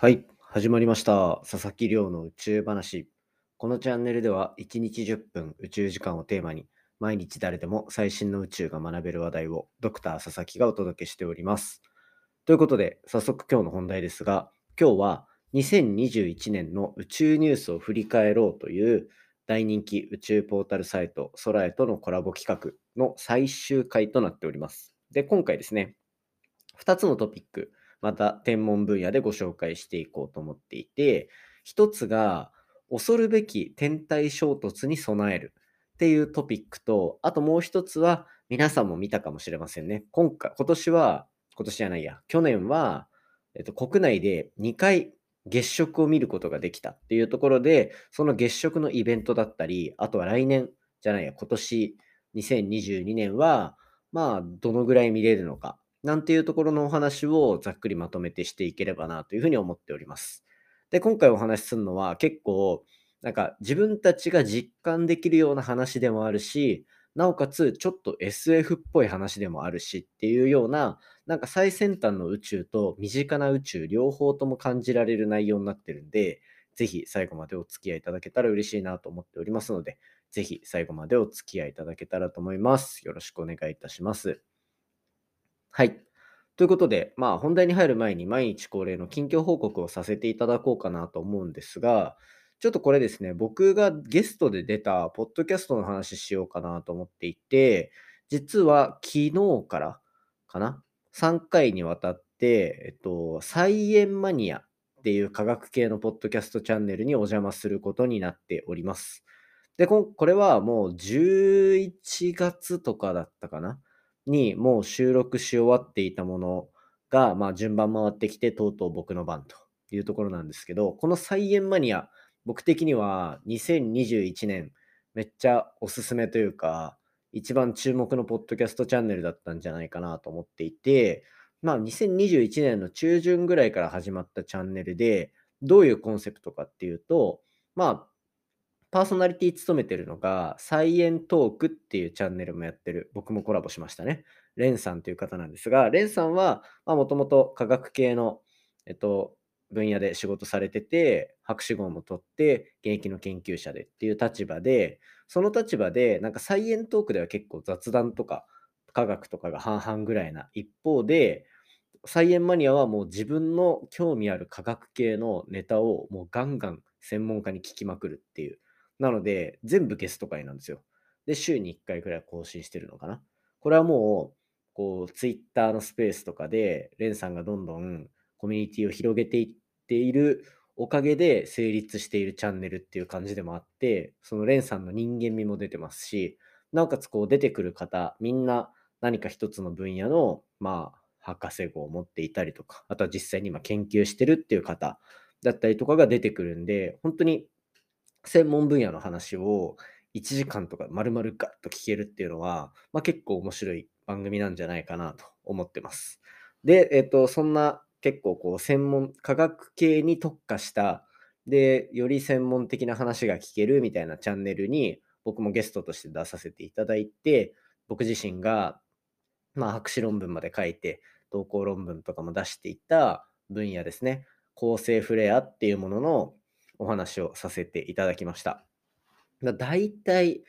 はい、始まりました。佐々木亮の宇宙話。このチャンネルでは1日10分宇宙時間をテーマに毎日誰でも最新の宇宙が学べる話題をドクター佐々木がお届けしております。ということで早速今日の本題ですが今日は2021年の宇宙ニュースを振り返ろうという大人気宇宙ポータルサイト空へとのコラボ企画の最終回となっております。で、今回ですね、2つのトピックまた天文分野でご紹介していこうと思っていて、一つが恐るべき天体衝突に備えるっていうトピックと、あともう一つは皆さんも見たかもしれませんね。今回、今年は、今年じゃないや、去年は、えっと、国内で2回月食を見ることができたっていうところで、その月食のイベントだったり、あとは来年じゃないや、今年2022年は、まあ、どのぐらい見れるのか、なんていうところのお話をざっくりまとめてしていければなというふうに思っております。で、今回お話しするのは結構、なんか自分たちが実感できるような話でもあるし、なおかつちょっと SF っぽい話でもあるしっていうような、なんか最先端の宇宙と身近な宇宙両方とも感じられる内容になってるんで、ぜひ最後までお付き合いいただけたら嬉しいなと思っておりますので、ぜひ最後までお付き合いいただけたらと思います。よろしくお願いいたします。はい。ということで、まあ本題に入る前に毎日恒例の近況報告をさせていただこうかなと思うんですが、ちょっとこれですね、僕がゲストで出たポッドキャストの話しようかなと思っていて、実は昨日からかな ?3 回にわたって、えっと、サイエンマニアっていう科学系のポッドキャストチャンネルにお邪魔することになっております。で、こんこれはもう11月とかだったかな？にもう収録し終わっていたものが、まあ、順番回ってきて、とうとう僕の番というところなんですけど、このサイエンマニア、僕的には2021年、めっちゃおすすめというか、一番注目のポッドキャストチャンネルだったんじゃないかなと思っていて、まあ、2021年の中旬ぐらいから始まったチャンネルで、どういうコンセプトかっていうと、まあ、パーソナリティ務めてるのが、サイエントークっていうチャンネルもやってる、僕もコラボしましたね。レンさんという方なんですが、レンさんは、もともと科学系の、えっと、分野で仕事されてて、博士号も取って、現役の研究者でっていう立場で、その立場で、なんかサイエントークでは結構雑談とか科学とかが半々ぐらいな一方で、サイエンマニアはもう自分の興味ある科学系のネタをもうガンガン専門家に聞きまくるっていう。なので、全部ゲスト会なんですよ。で、週に1回くらい更新してるのかな。これはもう、こう、ツイッターのスペースとかで、レンさんがどんどんコミュニティを広げていっているおかげで成立しているチャンネルっていう感じでもあって、そのレンさんの人間味も出てますし、なおかつこう出てくる方、みんな何か一つの分野の、まあ、博士号を持っていたりとか、あとは実際に今研究してるっていう方だったりとかが出てくるんで、本当に専門分野の話を1時間とか丸々ガッと聞けるっていうのは、まあ、結構面白い番組なんじゃないかなと思ってます。で、えっと、そんな結構こう専門、科学系に特化した、で、より専門的な話が聞けるみたいなチャンネルに僕もゲストとして出させていただいて、僕自身が、まあ、博士論文まで書いて、同行論文とかも出していた分野ですね。構成フレアっていうもののお話をさせていただきました。だいたい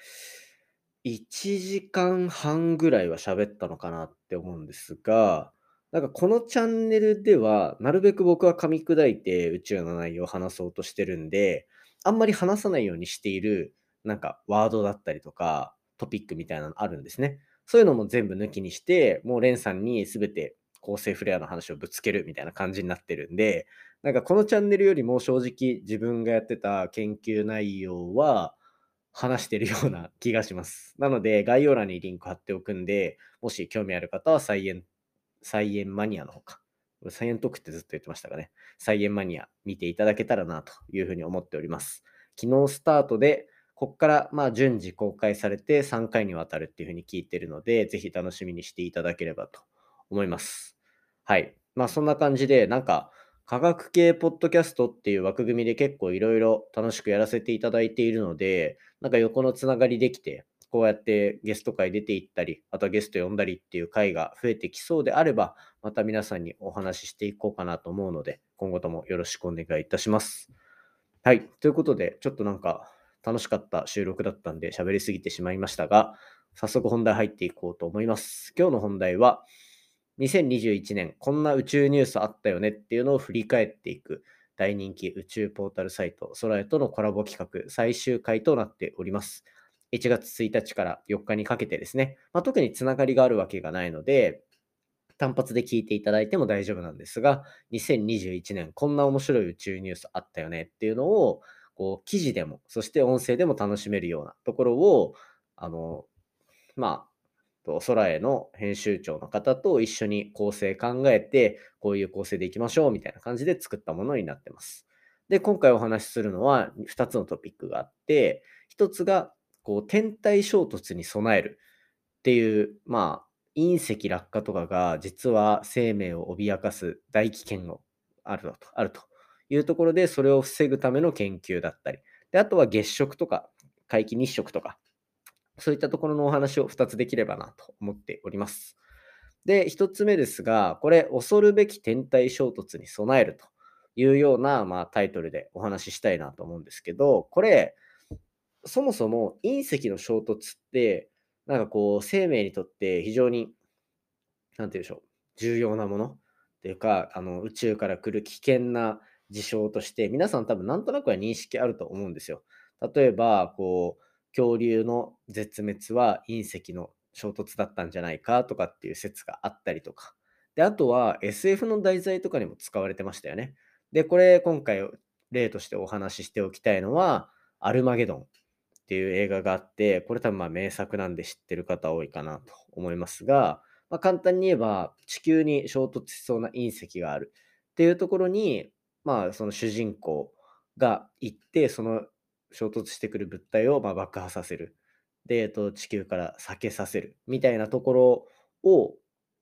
1時間半ぐらいは喋ったのかなって思うんですが、なんかこのチャンネルでは、なるべく僕は噛み砕いて宇宙の内容を話そうとしてるんで、あんまり話さないようにしている、なんかワードだったりとか、トピックみたいなのあるんですね。そういうのも全部抜きにして、もうレンさんに全て構成フレアの話をぶつけるみたいな感じになってるんで、なんかこのチャンネルよりも正直自分がやってた研究内容は話してるような気がします。なので概要欄にリンク貼っておくんで、もし興味ある方はサイエン、サイエンマニアの方か。サイエントークってずっと言ってましたかね。サイエンマニア見ていただけたらなというふうに思っております。昨日スタートで、ここからまあ順次公開されて3回にわたるっていうふうに聞いてるので、ぜひ楽しみにしていただければと思います。はい。まあそんな感じで、なんか科学系ポッドキャストっていう枠組みで結構いろいろ楽しくやらせていただいているので、なんか横のつながりできて、こうやってゲスト会出ていったり、あとはゲスト呼んだりっていう回が増えてきそうであれば、また皆さんにお話ししていこうかなと思うので、今後ともよろしくお願いいたします。はい。ということで、ちょっとなんか楽しかった収録だったんで喋りすぎてしまいましたが、早速本題入っていこうと思います。今日の本題は、2021年こんな宇宙ニュースあったよねっていうのを振り返っていく大人気宇宙ポータルサイト空へとのコラボ企画最終回となっております。1月1日から4日にかけてですね、まあ、特につながりがあるわけがないので、単発で聞いていただいても大丈夫なんですが、2021年こんな面白い宇宙ニュースあったよねっていうのを、こう記事でも、そして音声でも楽しめるようなところを、あの、まあ、空への編集長の方と一緒に構成考えて、こういう構成でいきましょうみたいな感じで作ったものになってます。で、今回お話しするのは2つのトピックがあって、1つがこう天体衝突に備えるっていう、まあ、隕石落下とかが実は生命を脅かす大危険があるとあるというところで、それを防ぐための研究だったり、であとは月食とか皆既日食とか、そういったところのお話を2つできればなと思っております。で、1つ目ですが、これ、恐るべき天体衝突に備えるというような、まあ、タイトルでお話ししたいなと思うんですけど、これ、そもそも隕石の衝突って、なんかこう、生命にとって非常に、なんて言うんでしょう、重要なもの？っていうか、あの宇宙から来る危険な事象として、皆さん多分なんとなくは認識あると思うんですよ。例えば、こう、恐竜の絶滅は隕石の衝突だったんじゃないかとかっていう説があったりとか。で、あとは SF の題材とかにも使われてましたよね。で、これ今回例としてお話ししておきたいのは、アルマゲドンっていう映画があって、これ多分まあ名作なんで知ってる方多いかなと思いますが、まあ、簡単に言えば地球に衝突しそうな隕石があるっていうところに、まあその主人公が行って、その衝突してくる物体をま爆破させる。で、えっと、地球から避けさせるみたいなところを、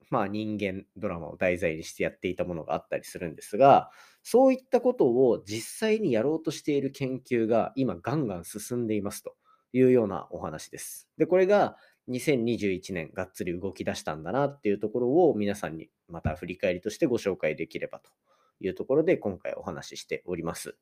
まあ、人間ドラマを題材にしてやっていたものがあったりするんですが、そういったことを実際にやろうとしている研究が今ガンガン進んでいますというようなお話です。で、これが2021年がっつり動き出したんだなっていうところを皆さんにまた振り返りとしてご紹介できればというところで今回お話ししております。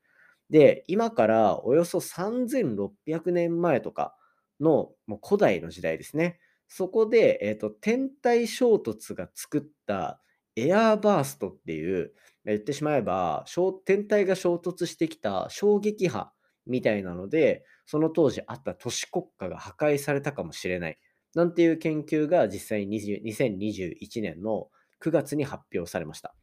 で、今からおよそ3600年前とかのもう古代の時代ですね。そこで、えーと、天体衝突が作ったエアーバーストっていう、言ってしまえば、天体が衝突してきた衝撃波みたいなので、その当時あった都市国家が破壊されたかもしれない。なんていう研究が実際に2021年の9月に発表されました。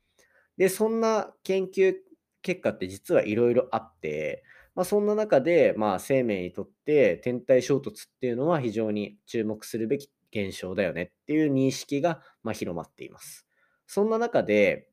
で、そんな研究結果って実はいろいろあって、まあ、そんな中で、まあ、生命にとって天体衝突っていうのは非常に注目するべき現象だよねっていう認識が、ま、広まっています。そんな中で、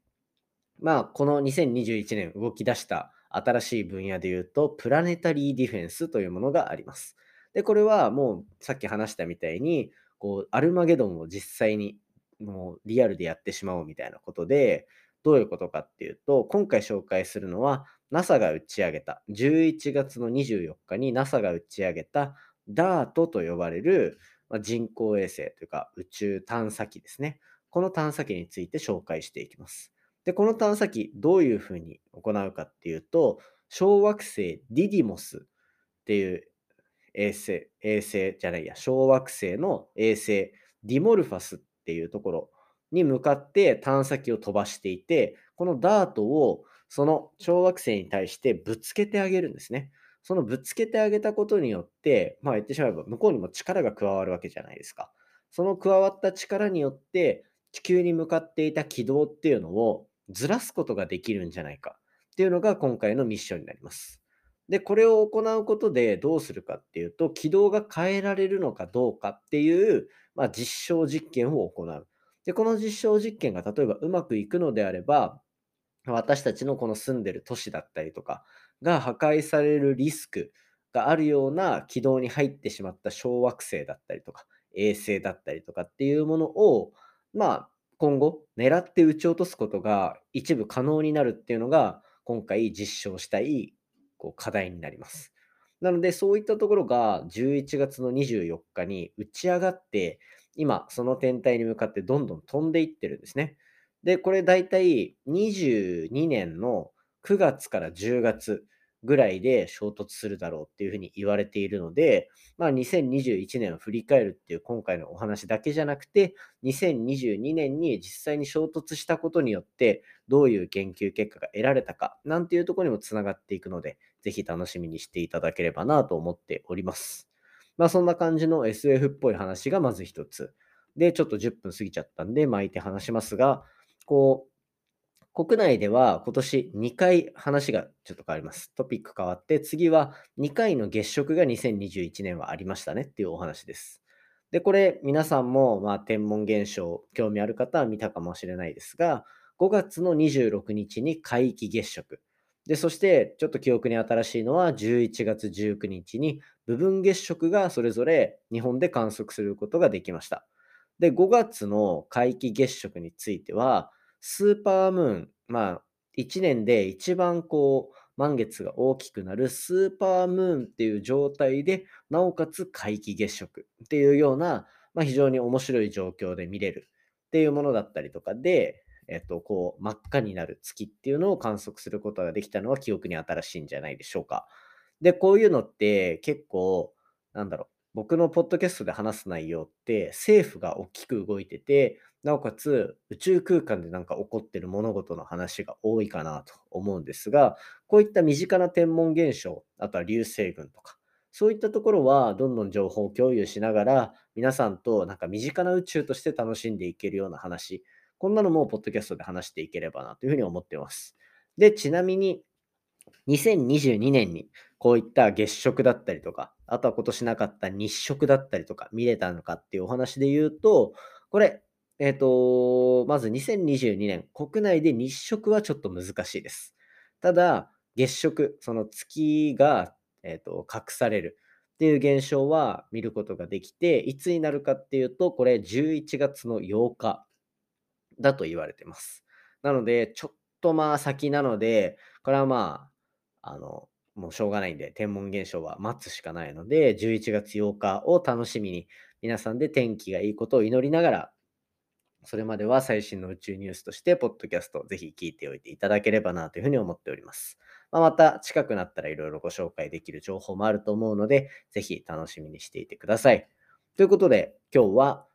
まあ、この2021年動き出した新しい分野で言うと、プラネタリーディフェンスというものがあります。で、これはもうさっき話したみたいに、こう、アルマゲドンを実際にもうリアルでやってしまおうみたいなことで、どういうことかっていうと、今回紹介するのは NASA が打ち上げた、11月の24日に NASA が打ち上げた DART と呼ばれる人工衛星というか宇宙探査機ですね。この探査機について紹介していきます。で、この探査機、どういうふうに行うかっていうと、小惑星ディディモスっていう衛星、衛星じゃないや、小惑星の衛星ディモルファスっていうところに向かって探査機を飛ばしていて、このダートをその小惑星に対してぶつけてあげるんですね。そのぶつけてあげたことによって、まあ言ってしまえば向こうにも力が加わるわけじゃないですか。その加わった力によって地球に向かっていた軌道っていうのをずらすことができるんじゃないかっていうのが今回のミッションになります。で、これを行うことでどうするかっていうと、軌道が変えられるのかどうかっていう、まあ、実証実験を行う。で、この実証実験が例えばうまくいくのであれば、私たちのこの住んでる都市だったりとかが破壊されるリスクがあるような軌道に入ってしまった小惑星だったりとか、衛星だったりとかっていうものを、まあ、今後狙って撃ち落とすことが一部可能になるっていうのが今回実証したいこう課題になります。なのでそういったところが11月の24日に打ち上がって今その天体に向かってどんどん飛んでいってるんですね。で、これ大体22年の9月から10月ぐらいで衝突するだろうっていうふうに言われているので、まあ、2021年を振り返るっていう今回のお話だけじゃなくて、2022年に実際に衝突したことによって、どういう研究結果が得られたか、なんていうところにもつながっていくので、ぜひ楽しみにしていただければなと思っております。まあ、そんな感じの SF っぽい話がまず一つ。で、ちょっと10分過ぎちゃったんで巻いて話しますが、こう、国内では今年2回話がちょっと変わります。トピック変わって、次は2回の月食が2021年はありましたねっていうお話です。で、これ皆さんもまあ天文現象興味ある方は見たかもしれないですが、5月の26日に皆既月食。で、そしてちょっと記憶に新しいのは11月19日に部分月食がそれぞれ日本で観測することができました。で、5月の皆既月食については、スーパームーン、まあ、1年で一番こう、満月が大きくなるスーパームーンっていう状態で、なおかつ皆既月食っていうような、まあ、非常に面白い状況で見れるっていうものだったりとかで、えっと、こう、真っ赤になる月っていうのを観測することができたのは記憶に新しいんじゃないでしょうか。で、こういうのって結構、なんだろう、僕のポッドキャストで話す内容って政府が大きく動いてて、なおかつ宇宙空間でなんか起こってる物事の話が多いかなと思うんですが、こういった身近な天文現象、あとは流星群とか、そういったところはどんどん情報共有しながら、皆さんとなんか身近な宇宙として楽しんでいけるような話、こんなのもポッドキャストで話していければなというふうに思っています。で、ちなみに2022年にこういった月食だったりとか、あとは今年なかった日食だったりとか見れたのかっていうお話で言うと、これ、えっ、ー、と、まず2022年、国内で日食はちょっと難しいです。ただ、月食、その月が、えーと、隠されるっていう現象は見ることができて、いつになるかっていうと、これ11月の8日だと言われてます。なので、ちょっとまあ先なので、これはまあ、あの、もうしょうがないんで、天文現象は待つしかないので、11月8日を楽しみに、皆さんで天気がいいことを祈りながらそれまでは最新の宇宙ニュースとして、ポッドキャストをぜひ聞いておいていただければなというふうに思っております。まあ、また近くなったらいろいろご紹介できる情報もあると思うので、ぜひ楽しみにしていてください。ということで、今日は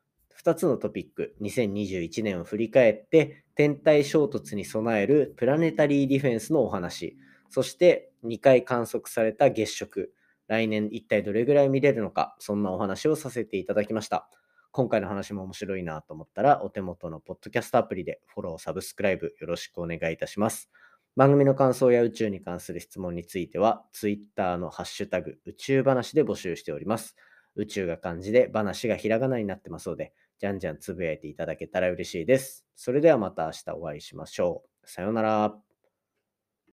2つのトピック、2021年を振り返って、天体衝突に備えるプラネタリーディフェンスのお話、そして2回観測された月食、来年一体どれぐらい見れるのか、そんなお話をさせていただきました。今回の話も面白いなと思ったら、お手元のポッドキャストアプリでフォロー、サブスクライブよろしくお願いいたします。番組の感想や宇宙に関する質問については、Twitter のハッシュタグ宇宙話で募集しております。宇宙が漢字で話がひらがなになってますので、じゃんじゃんつぶやいていただけたら嬉しいです。それではまた明日お会いしましょう。さようなら。